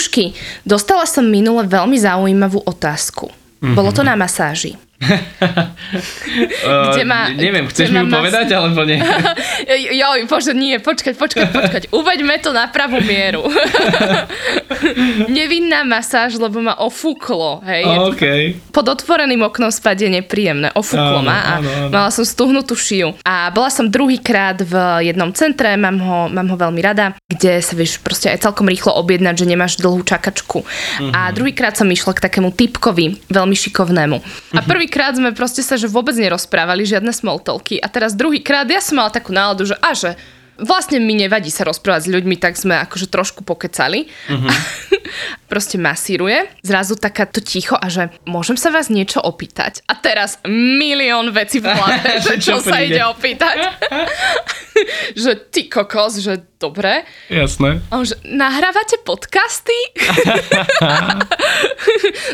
Dušky, dostala som minule veľmi zaujímavú otázku. Mm-hmm. Bolo to na masáži. Kde má, neviem, chceš mi ju mas... povedať, alebo nie? jo, bože, nie, počkať, počkať, počkať. Uveďme to na pravú mieru. Nevinná masáž, lebo ma ofúklo, hej. Okay. Pod otvoreným oknom spadie nepríjemné. Ofúklo ma a áno, áno. mala som stuhnutú šiju. A bola som druhýkrát v jednom centre, mám ho, mám ho veľmi rada, kde sa vieš proste aj celkom rýchlo objednať, že nemáš dlhú čakačku. Mm-hmm. A druhýkrát som išla k takému typkovi, veľmi šikovnému. A prvý prvýkrát sme proste sa že vôbec nerozprávali, žiadne smoltolky. A teraz druhýkrát ja som mala takú náladu, že a že vlastne mi nevadí sa rozprávať s ľuďmi, tak sme akože trošku pokecali. Uh-huh. proste masíruje. Zrazu takáto ticho a že môžem sa vás niečo opýtať. A teraz milión vecí v hlave, že čo, čo sa ide opýtať. že ty kokos, že dobre. Jasné. A že nahrávate podcasty?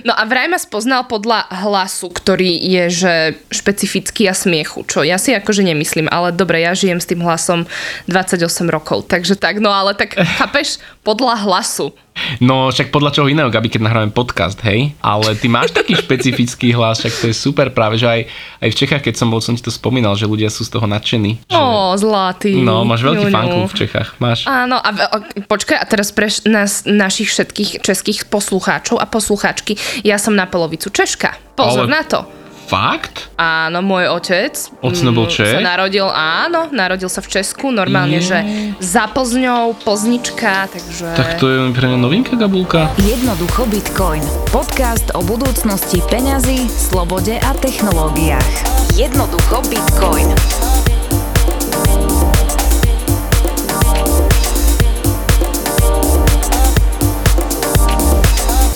no a vraj ma spoznal podľa hlasu, ktorý je že špecifický a smiechu, čo ja si akože nemyslím, ale dobre, ja žijem s tým hlasom 28 rokov, takže tak, no ale tak chápeš, podľa hlasu. No však podľa čoho iného, Gabi, keď nahrávame podcast, hej? Ale ty máš taký špecifický hlas, však to je super práve, že aj, aj v Čechách, keď som bol, som ti to spomínal, že ľudia sú z toho nadšení. Že... Ó, zlatý. No, máš veľký fanklub v Čechách, máš. Áno, a, a počkaj, a teraz pre nás, našich všetkých českých poslucháčov a poslucháčky, ja som na polovicu Češka. Pozor Ale... na to. Fakt? Áno, môj otec Ocno bol Čech? sa narodil, áno, narodil sa v Česku, normálne, Nie. že za Plzňou, Plznička, takže... Tak to je pre mňa novinka, Gabulka. Jednoducho Bitcoin. Podcast o budúcnosti peňazí, slobode a technológiách. Jednoducho Bitcoin.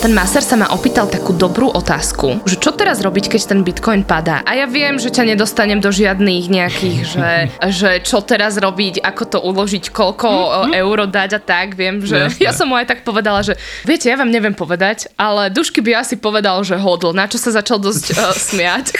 Ten maser sa ma opýtal takú dobrú otázku, že čo teraz robiť, keď ten bitcoin padá. A ja viem, že ťa nedostanem do žiadnych nejakých, že, že čo teraz robiť, ako to uložiť, koľko mm-hmm. euro dať a tak. Viem, že Jasne. ja som mu aj tak povedala, že viete, ja vám neviem povedať, ale Dušky by asi povedal, že hodl, na čo sa začal dosť uh, smiať.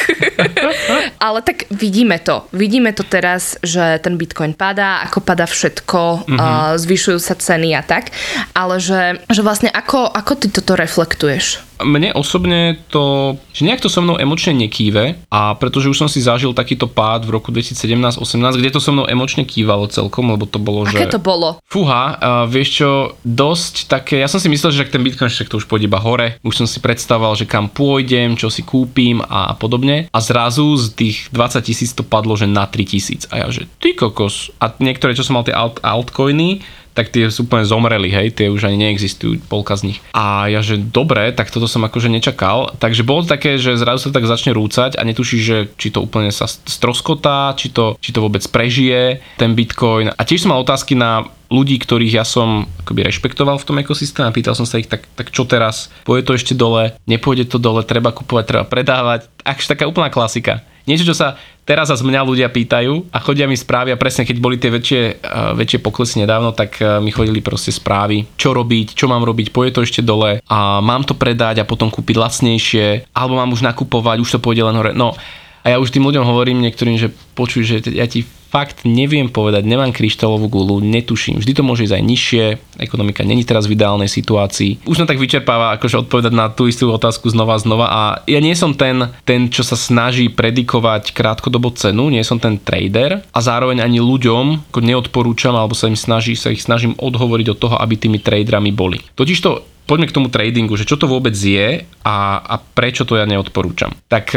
ale tak vidíme to. Vidíme to teraz, že ten bitcoin padá, ako padá všetko, mm-hmm. uh, zvyšujú sa ceny a tak. Ale že, že vlastne ako, ako ty toto reflektuješ? Mne osobne to, že nejak to so mnou emočne nekýve a pretože už som si zažil takýto pád v roku 2017-18, kde to so mnou emočne kývalo celkom, lebo to bolo, Aké že... to bolo? Fúha, uh, vieš čo, dosť také, ja som si myslel, že ten Bitcoin však to už pôjde iba hore, už som si predstavoval, že kam pôjdem, čo si kúpim a podobne a zrazu z tých 20 tisíc to padlo, že na 3 tisíc a ja, že ty kokos a niektoré, čo som mal tie alt, altcoiny, tak tie sú úplne zomreli, hej, tie už ani neexistujú, polka z nich. A ja, že dobre, tak toto som akože nečakal. Takže bolo to také, že zrazu sa tak začne rúcať a netušíš, že či to úplne sa stroskotá, či to, či to vôbec prežije, ten Bitcoin. A tiež som mal otázky na ľudí, ktorých ja som akoby rešpektoval v tom ekosystéme a pýtal som sa ich, tak, tak čo teraz? Pôjde to ešte dole? Nepôjde to dole? Treba kupovať, treba predávať? Akž taká úplná klasika. Niečo, čo sa teraz zase mňa ľudia pýtajú a chodia mi správy a presne keď boli tie väčšie, uh, väčšie poklesy nedávno, tak uh, mi chodili proste správy, čo robiť, čo mám robiť, pôjde to ešte dole a mám to predať a potom kúpiť lacnejšie, alebo mám už nakupovať, už to pôjde len hore. No a ja už tým ľuďom hovorím niektorým, že počuj, že ja ti fakt neviem povedať, nemám kryštálovú gulu, netuším. Vždy to môže ísť aj nižšie, ekonomika není teraz v ideálnej situácii. Už som tak vyčerpáva akože odpovedať na tú istú otázku znova a znova a ja nie som ten, ten, čo sa snaží predikovať krátkodobo cenu, nie som ten trader a zároveň ani ľuďom ako neodporúčam alebo sa im snaží, sa ich snažím odhovoriť od toho, aby tými traderami boli. Totižto poďme k tomu tradingu, že čo to vôbec je a, a prečo to ja neodporúčam. Tak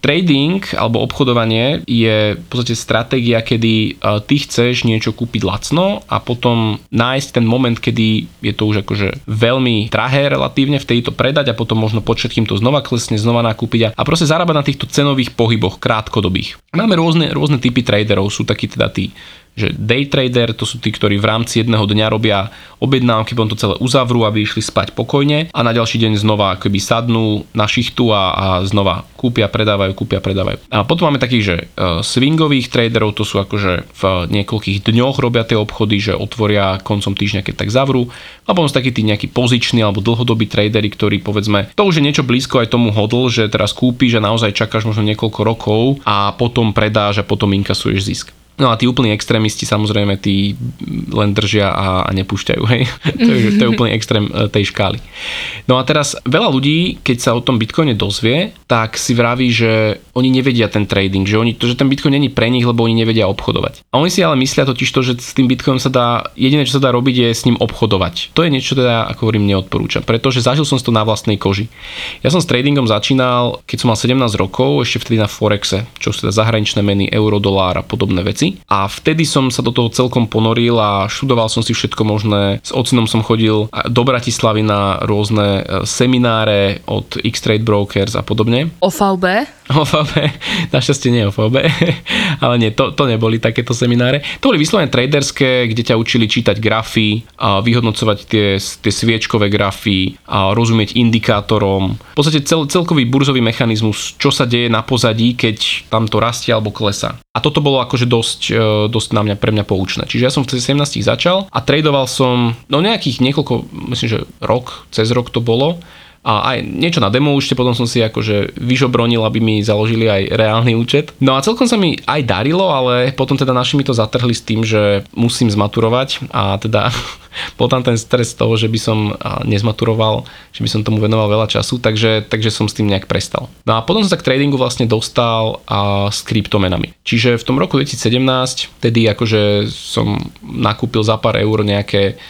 Trading alebo obchodovanie je v podstate stratégia, kedy e, ty chceš niečo kúpiť lacno a potom nájsť ten moment, kedy je to už akože veľmi drahé relatívne v tejto predať a potom možno pod všetkým to znova klesne, znova nakúpiť a, proste zarábať na týchto cenových pohyboch krátkodobých. Máme rôzne, rôzne typy traderov, sú takí teda tí že day trader to sú tí, ktorí v rámci jedného dňa robia objednávky, potom to celé uzavrú, aby išli spať pokojne a na ďalší deň znova akoby sadnú na šichtu a, a znova kúpia, predávajú, kúpia, predávajú. A potom máme takých, že uh, swingových traderov, to sú akože v niekoľkých dňoch robia tie obchody, že otvoria koncom týždňa, keď tak zavrú. A potom sú takí tí nejakí poziční alebo dlhodobí tradery, ktorí povedzme, to už je niečo blízko aj tomu hodl, že teraz kúpiš a naozaj čakáš možno niekoľko rokov a potom predáš a potom inkasuješ zisk. No a tí úplní extrémisti samozrejme tí len držia a, a nepúšťajú, hej. to, je, to je úplný extrém e, tej škály. No a teraz veľa ľudí, keď sa o tom Bitcoine dozvie, tak si vraví, že oni nevedia ten trading, že, oni, že ten Bitcoin není pre nich, lebo oni nevedia obchodovať. A oni si ale myslia totiž to, že s tým Bitcoinom sa dá, jediné čo sa dá robiť je s ním obchodovať. To je niečo teda, ako hovorím, neodporúčam, pretože zažil som to na vlastnej koži. Ja som s tradingom začínal, keď som mal 17 rokov, ešte vtedy na Forexe, čo sú teda zahraničné meny, euro, dolár a podobné veci. A vtedy som sa do toho celkom ponoril a študoval som si všetko možné. S ocinom som chodil do Bratislavy na rôzne e, semináre od X-Trade Brokers a podobne. OVB? OVB, našťastie nie OVB, ale nie, to, to neboli takéto semináre. To boli vyslovene traderské, kde ťa učili čítať grafy, a vyhodnocovať tie, tie sviečkové grafy, a rozumieť indikátorom. V podstate cel, celkový burzový mechanizmus, čo sa deje na pozadí, keď tam to rastie alebo klesá. A toto bolo akože dosť, e, dosť na mňa, pre mňa poučné. Čiže ja som v 17 začal a tradoval som no nejakých niekoľko, myslím, že rok, cez rok to bolo a aj niečo na demo účte, potom som si akože vyžobronil, aby mi založili aj reálny účet. No a celkom sa mi aj darilo, ale potom teda naši mi to zatrhli s tým, že musím zmaturovať a teda bol tam ten stres toho, že by som nezmaturoval, že by som tomu venoval veľa času, takže, takže som s tým nejak prestal. No a potom som sa k tradingu vlastne dostal a s kryptomenami. Čiže v tom roku 2017, tedy akože som nakúpil za pár eur nejaké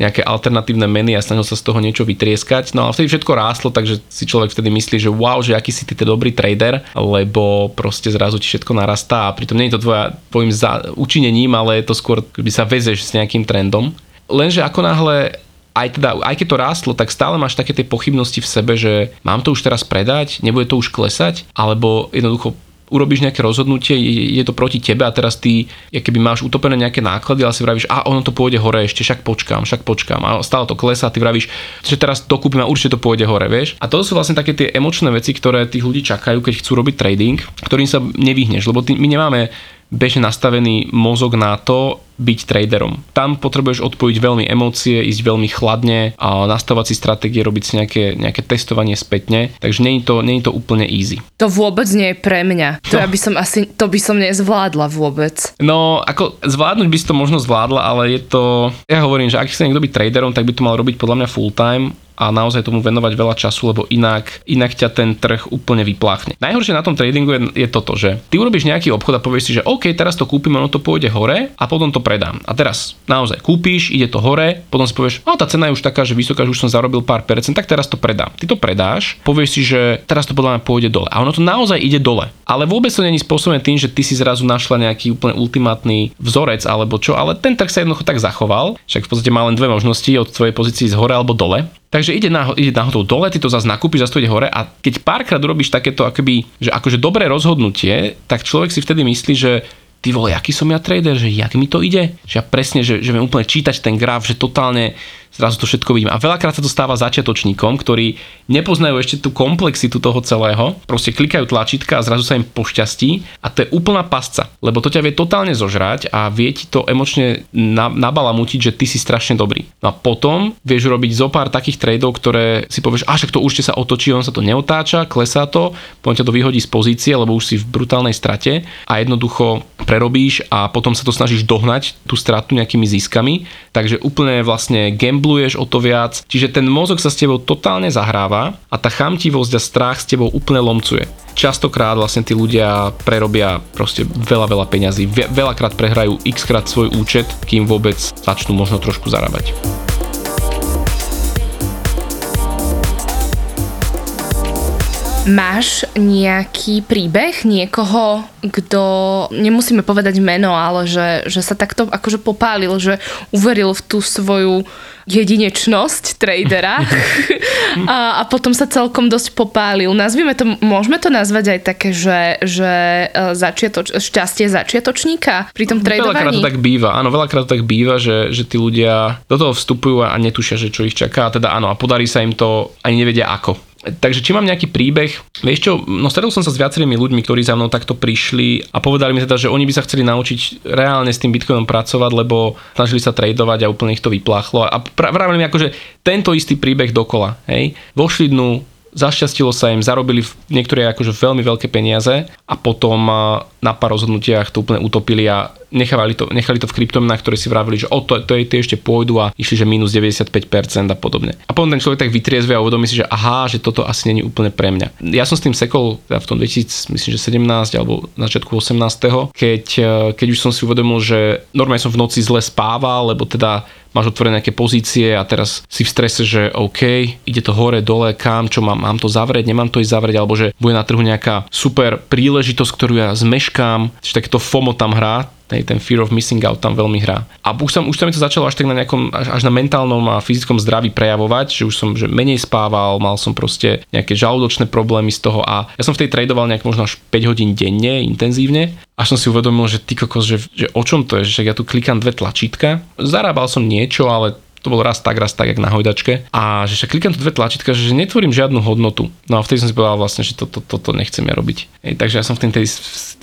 nejaké alternatívne meny a snažil sa z toho niečo vytrieskať. No a vtedy všetko rástlo, takže si človek vtedy myslí, že wow, že aký si ty dobrý trader, lebo proste zrazu ti všetko narastá a pritom nie je to tvoja, tvojim za, učinením, ale je to skôr, keby sa vezeš s nejakým trendom. Lenže ako náhle aj, teda, aj keď to rástlo, tak stále máš také tie pochybnosti v sebe, že mám to už teraz predať, nebude to už klesať, alebo jednoducho urobíš nejaké rozhodnutie, je to proti tebe a teraz ty, keby máš utopené nejaké náklady, ale si vravíš, a ono to pôjde hore ešte, však počkám, však počkám. A stále to klesá, ty vravíš, že teraz dokúpim a určite to pôjde hore, vieš. A to sú vlastne také tie emočné veci, ktoré tých ľudí čakajú, keď chcú robiť trading, ktorým sa nevyhneš, lebo ty, my nemáme bežne nastavený mozog na to byť traderom. Tam potrebuješ odpojiť veľmi emócie, ísť veľmi chladne a nastavovať si stratégie, robiť si nejaké, nejaké testovanie spätne, takže je, to, je to úplne easy. To vôbec nie je pre mňa. To, no. ja by som asi, to by som nezvládla vôbec. No, ako zvládnuť by si to možno zvládla, ale je to... Ja hovorím, že ak chce niekto byť traderom, tak by to mal robiť podľa mňa full time a naozaj tomu venovať veľa času, lebo inak, inak ťa ten trh úplne vypláchne. Najhoršie na tom tradingu je, je toto, že ty urobíš nejaký obchod a povieš si, že OK, teraz to kúpim, ono to pôjde hore a potom to predám. A teraz naozaj kúpiš, ide to hore, potom si povieš, a tá cena je už taká, že vysoká, že už som zarobil pár percent, tak teraz to predám. Ty to predáš, povieš si, že teraz to podľa mňa pôjde dole. A ono to naozaj ide dole. Ale vôbec to není spôsobené tým, že ty si zrazu našla nejaký úplne ultimátny vzorec alebo čo, ale ten trh sa jednoducho tak zachoval, však v podstate má len dve možnosti od tvojej pozícii z hore alebo dole. Takže ide, na, ide náhodou dole, ty to zase nakúpiš, zase to ide hore a keď párkrát urobíš takéto akoby, že akože dobré rozhodnutie, tak človek si vtedy myslí, že ty vole, aký som ja trader, že jak mi to ide? Že ja presne, že, že viem úplne čítať ten graf, že totálne zrazu to všetko vidím. A veľakrát sa to stáva začiatočníkom, ktorí nepoznajú ešte tú komplexitu toho celého, proste klikajú tlačítka a zrazu sa im pošťastí a to je úplná pasca, lebo to ťa vie totálne zožrať a vie ti to emočne nabalamutiť, že ty si strašne dobrý. No a potom vieš robiť zo pár takých tradeov, ktoré si povieš, až tak to určite sa otočí, on sa to neotáča, klesá to, potom ťa to vyhodí z pozície, lebo už si v brutálnej strate a jednoducho prerobíš a potom sa to snažíš dohnať tú stratu nejakými ziskami. Takže úplne vlastne game gambluješ o to viac, čiže ten mozog sa s tebou totálne zahráva a tá chamtivosť a strach s tebou úplne lomcuje. Častokrát vlastne tí ľudia prerobia proste veľa, veľa peňazí, veľakrát prehrajú x krát svoj účet, kým vôbec začnú možno trošku zarábať. Máš nejaký príbeh niekoho, kto, nemusíme povedať meno, ale že, že sa takto akože popálil, že uveril v tú svoju jedinečnosť tradera a, a potom sa celkom dosť popálil. Nazvime to, môžeme to nazvať aj také, že, že e, začiatoč, šťastie začiatočníka pri tom tradovaní? Veľakrát to tak býva, áno, veľakrát to tak býva, že, že tí ľudia do toho vstupujú a netušia, že čo ich čaká. Teda áno, a podarí sa im to, ani nevedia ako. Takže či mám nejaký príbeh, vieš čo, no stretol som sa s viacerými ľuďmi, ktorí za mnou takto prišli a povedali mi teda, že oni by sa chceli naučiť reálne s tým Bitcoinom pracovať, lebo snažili sa tradovať a úplne ich to vypláchlo. A vravili mi ako, že tento istý príbeh dokola, hej. Vošli dnu, zašťastilo sa im, zarobili niektoré akože veľmi veľké peniaze a potom na pár rozhodnutiach to úplne utopili a nechali to, nechali to v kryptomenách, ktoré si vravili, že o, to, to, to ešte pôjdu a išli, že minus 95% a podobne. A potom ten človek tak vytriezve a uvedomí si, že aha, že toto asi není úplne pre mňa. Ja som s tým sekol teda v tom 2000, myslím, že 17 alebo na začiatku 18. Keď, eh, keď už som si uvedomil, že normálne som v noci zle spával, lebo teda máš otvorené nejaké pozície a teraz si v strese, že OK, ide to hore, dole, kam, čo mám, mám to zavrieť, nemám to ísť zavrieť, alebo že bude na trhu nejaká super príležitosť, ktorú ja zmeškám, že takéto FOMO tam hrá, ten fear of missing out tam veľmi hrá. A už, som, už mi to začalo až tak na nejakom, až, až na mentálnom a fyzickom zdraví prejavovať, že už som že menej spával, mal som proste nejaké žalúdočné problémy z toho a ja som v tej tradoval nejak možno až 5 hodín denne, intenzívne. Až som si uvedomil, že ty kokos, že, že o čom to je, že ja tu klikám dve tlačítka. Zarábal som niečo, ale to bol raz tak, raz tak, jak na hojdačke. A že však klikám tu dve tlačítka, že netvorím žiadnu hodnotu. No a vtedy som si povedal vlastne, že toto to, to, to nechcem ja robiť. Ej, takže ja som v tým, tedy,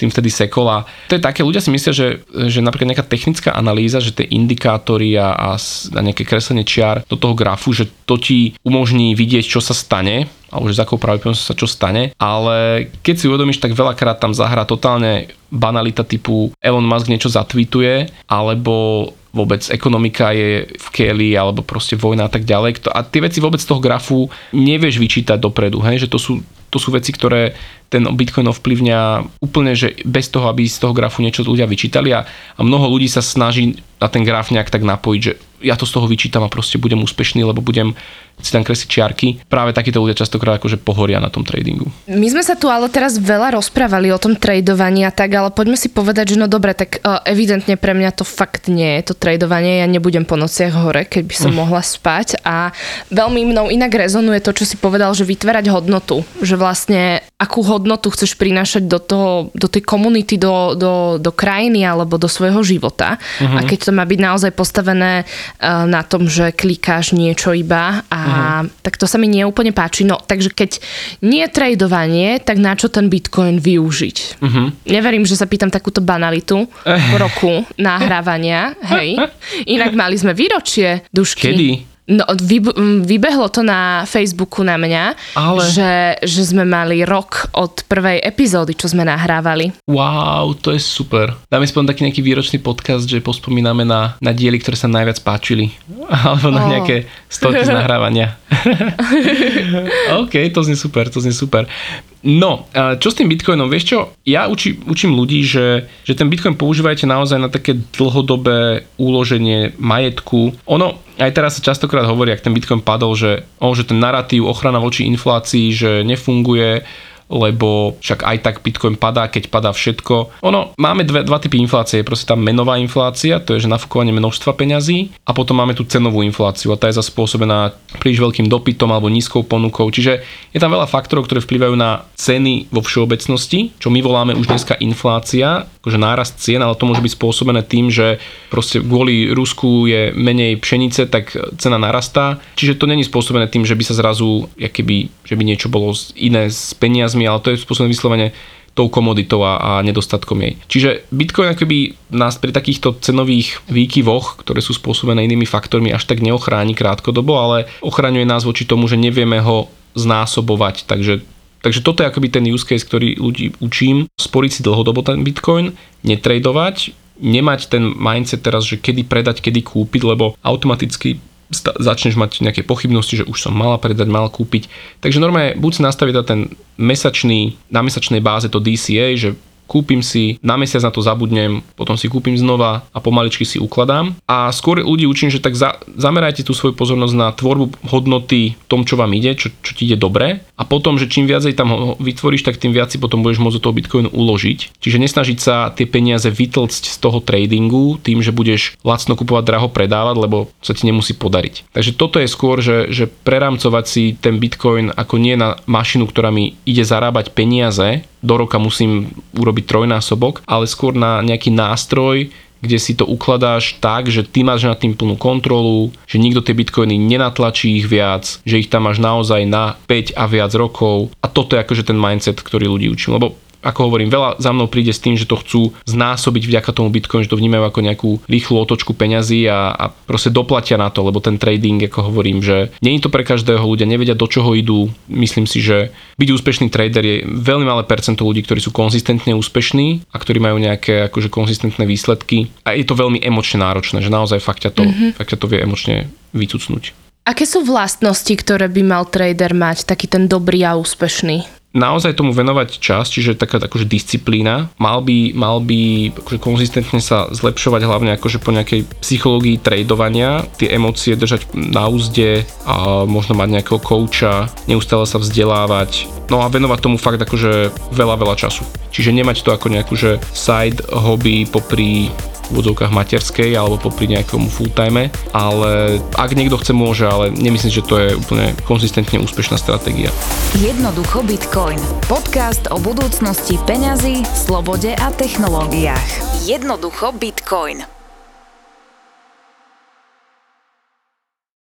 tým vtedy sekol a to je také, ľudia si myslia, že, že napríklad nejaká technická analýza, že tie indikátory a, a, a nejaké kreslenie čiar do toho grafu, že to ti umožní vidieť, čo sa stane, alebo že za akou pravdepodobnosťou sa čo stane, ale keď si uvedomíš, tak veľakrát tam zahrá totálne banalita typu Elon Musk niečo zatweetuje, alebo vôbec ekonomika je v keli alebo proste vojna a tak ďalej. A tie veci vôbec z toho grafu nevieš vyčítať dopredu, hej? že to sú, to sú veci, ktoré ten Bitcoin ovplyvňa úplne, že bez toho, aby z toho grafu niečo ľudia vyčítali a, a mnoho ľudí sa snaží na ten graf nejak tak napojiť, že ja to z toho vyčítam a proste budem úspešný, lebo budem si tam kresliť čiarky. Práve takíto ľudia častokrát akože pohoria na tom tradingu. My sme sa tu ale teraz veľa rozprávali o tom tradovaní a tak, ale poďme si povedať, že no dobre, tak uh, evidentne pre mňa to fakt nie je to tradovanie. Ja nebudem po nociach hore, keď by som mm. mohla spať a veľmi mnou inak rezonuje to, čo si povedal, že vytvárať hodnotu. Že vlastne akú hodnotu chceš prinášať do, toho, do tej komunity, do, do, do krajiny alebo do svojho života. Mm-hmm. A keď to má byť naozaj postavené uh, na tom, že klikáš niečo iba a Uh-huh. tak to sa mi nie úplne páči. No, takže keď nie je tradovanie, tak na čo ten Bitcoin využiť? Uh-huh. Neverím, že sa pýtam takúto banalitu po roku nahrávania. Hej. Inak mali sme výročie, dušky. Kedy? No, vy, vybehlo to na Facebooku na mňa, Ale... že, že sme mali rok od prvej epizódy, čo sme nahrávali. Wow, to je super. Dáme spôl taký nejaký výročný podcast, že pospomíname na, na diely, ktoré sa najviac páčili. Alebo na oh. nejaké stovky z nahrávania. OK, to znie super, to znie super. No, čo s tým Bitcoinom? Vieš čo, ja učím, učím ľudí, že, že ten Bitcoin používajte naozaj na také dlhodobé uloženie majetku. Ono, aj teraz sa častokrát hovorí, ak ten Bitcoin padol, že, oh, že ten narratív ochrana voči inflácii, že nefunguje, lebo však aj tak Bitcoin padá, keď padá všetko. Ono, máme dve, dva typy inflácie. Je proste tá menová inflácia, to je že nafúkovanie množstva peňazí a potom máme tú cenovú infláciu a tá je zase spôsobená príliš veľkým dopytom alebo nízkou ponukou. Čiže je tam veľa faktorov, ktoré vplyvajú na ceny vo všeobecnosti, čo my voláme už dneska inflácia, akože nárast cien, ale to môže byť spôsobené tým, že proste kvôli Rusku je menej pšenice, tak cena narastá. Čiže to není spôsobené tým, že by sa zrazu, keby, že by niečo bolo iné s peniazmi peniazmi, ale to je spôsobené vyslovene tou komoditou a, a nedostatkom jej. Čiže Bitcoin akoby nás pri takýchto cenových výkyvoch, ktoré sú spôsobené inými faktormi, až tak neochráni krátkodobo, ale ochraňuje nás voči tomu, že nevieme ho znásobovať. Takže, takže toto je akoby ten use case, ktorý ľudí učím. Sporiť si dlhodobo ten Bitcoin, netradovať, nemať ten mindset teraz, že kedy predať, kedy kúpiť, lebo automaticky začneš mať nejaké pochybnosti, že už som mala predať, mala kúpiť. Takže normálne buď si nastaviť ten mesačný, na mesačnej báze to DCA, že kúpim si, na mesiac na to zabudnem, potom si kúpim znova a pomaličky si ukladám. A skôr ľudí učím, že tak za, zamerajte tú svoju pozornosť na tvorbu hodnoty tom, čo vám ide, čo, čo ti ide dobre a potom, že čím viacej tam vytvoríš, tak tým viac si potom budeš môcť do toho Bitcoinu uložiť. Čiže nesnažiť sa tie peniaze vytlcť z toho tradingu tým, že budeš lacno kupovať, draho predávať, lebo sa ti nemusí podariť. Takže toto je skôr, že, že prerámcovať si ten Bitcoin ako nie na mašinu, ktorá mi ide zarábať peniaze, do roka musím urobiť trojnásobok, ale skôr na nejaký nástroj, kde si to ukladáš tak, že ty máš nad tým plnú kontrolu, že nikto tie bitcoiny nenatlačí ich viac, že ich tam máš naozaj na 5 a viac rokov. A toto je akože ten mindset, ktorý ľudí učím. Lebo ako hovorím, veľa za mnou príde s tým, že to chcú znásobiť vďaka tomu Bitcoin, že to vnímajú ako nejakú rýchlu otočku peňazí a, a proste doplatia na to, lebo ten trading, ako hovorím, že nie je to pre každého, ľudia nevedia do čoho idú. Myslím si, že byť úspešný trader je veľmi malé percento ľudí, ktorí sú konzistentne úspešní a ktorí majú nejaké akože konzistentné výsledky. A je to veľmi emočne náročné, že naozaj fakt ťa to, mm-hmm. fakt ťa to vie emočne vycucnúť. Aké sú vlastnosti, ktoré by mal trader mať, taký ten dobrý a úspešný? Naozaj tomu venovať čas, čiže taká akože disciplína. Mal by, mal by akože konzistentne sa zlepšovať hlavne akože po nejakej psychológii tradovania, tie emócie držať na úzde a možno mať nejakého kouča, neustále sa vzdelávať, no a venovať tomu fakt akože veľa, veľa času. Čiže nemať to ako nejakú že side hobby popri v úvodzovkách materskej alebo popri nejakom full-time, ale ak niekto chce, môže, ale nemyslím, že to je úplne konzistentne úspešná stratégia. Jednoducho Bitcoin. Podcast o budúcnosti peňazí, slobode a technológiách. Jednoducho Bitcoin.